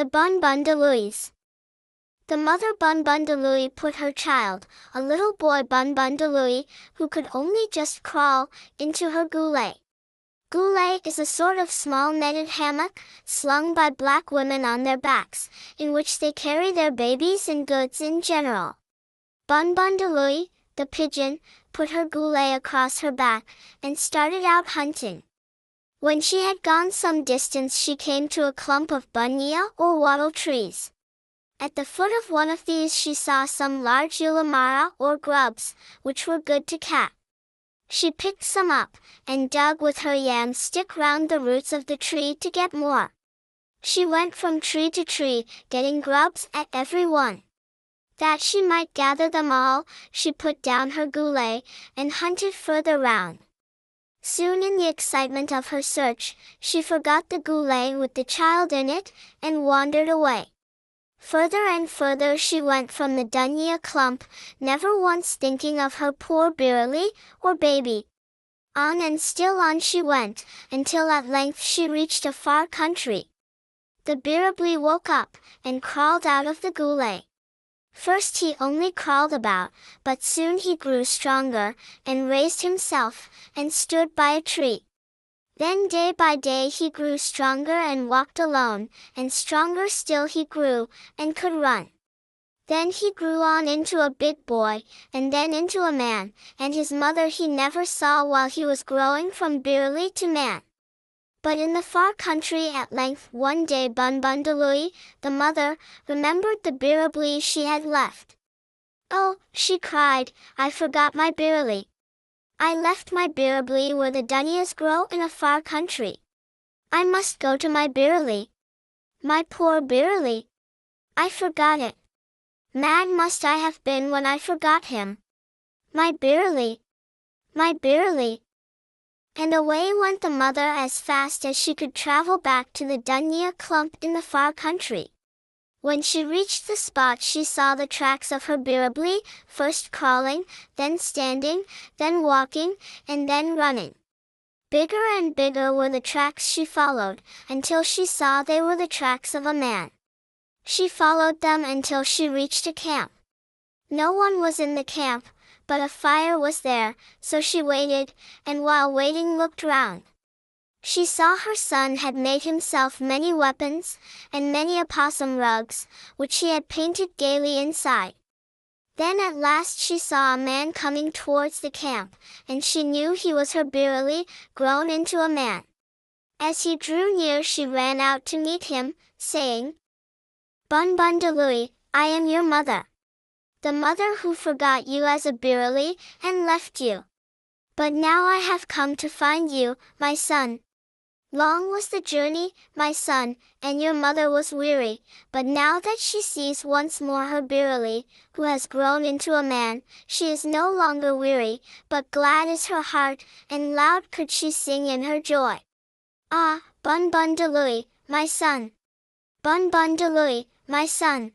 The Bun Bun Bundaluis. The mother Bunbundoolooey put her child, a little boy Bunbundoolooey, who could only just crawl, into her goolay. Goolay is a sort of small netted hammock, slung by black women on their backs, in which they carry their babies and goods in general. Bunbundoolooey, the pigeon, put her goolay across her back, and started out hunting. When she had gone some distance she came to a clump of bunya or wattle trees. At the foot of one of these she saw some large ulamara or grubs, which were good to catch. She picked some up, and dug with her yam stick round the roots of the tree to get more. She went from tree to tree, getting grubs at every one. That she might gather them all, she put down her goolay, and hunted further round. Soon in the excitement of her search, she forgot the goolay with the child in it, and wandered away. Further and further she went from the Dunya clump, never once thinking of her poor Birrahlee, or baby. On and still on she went, until at length she reached a far country. The Birrahlee woke up, and crawled out of the goolay. First he only crawled about, but soon he grew stronger, and raised himself, and stood by a tree. Then day by day he grew stronger and walked alone, and stronger still he grew, and could run. Then he grew on into a big boy, and then into a man, and his mother he never saw while he was growing from barely to man. But in the far country at length one day Bunbundoolooey, the mother, remembered the Birrahlee she had left. Oh, she cried, I forgot my Birrahlee. I left my Birrahlee where the Dunyas grow in a far country. I must go to my Birrahlee. My poor Birrahlee. I forgot it. Mad must I have been when I forgot him. My Birrahlee. My Birrahlee. And away went the mother as fast as she could travel back to the Dunya clump in the far country. When she reached the spot she saw the tracks of her Birrahlee, first crawling, then standing, then walking, and then running. Bigger and bigger were the tracks she followed, until she saw they were the tracks of a man. She followed them until she reached a camp. No one was in the camp, but a fire was there, so she waited, and while waiting looked round. She saw her son had made himself many weapons, and many opossum rugs, which he had painted gaily inside. Then at last she saw a man coming towards the camp, and she knew he was her Birrahlee, grown into a man. As he drew near she ran out to meet him, saying, Bunbundoolooey, I am your mother. The mother who forgot you as a Birrahlee, and left you. But now I have come to find you, my son, Long was the journey, my son, and your mother was weary, but now that she sees once more her Birrahlee, who has grown into a man, she is no longer weary, but glad is her heart, and loud could she sing in her joy. Ah, Bunbundoolooey, my son! Bunbundoolooey, my son!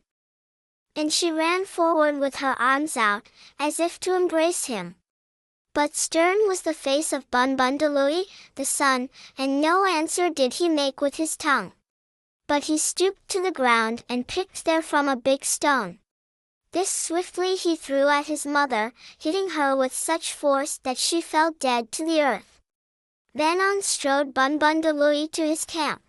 And she ran forward with her arms out, as if to embrace him. But stern was the face of Bunbundoolooey, the son, and no answer did he make with his tongue. But he stooped to the ground and picked therefrom a big stone. This swiftly he threw at his mother, hitting her with such force that she fell dead to the earth. Then on strode Bunbundoolooey to his camp.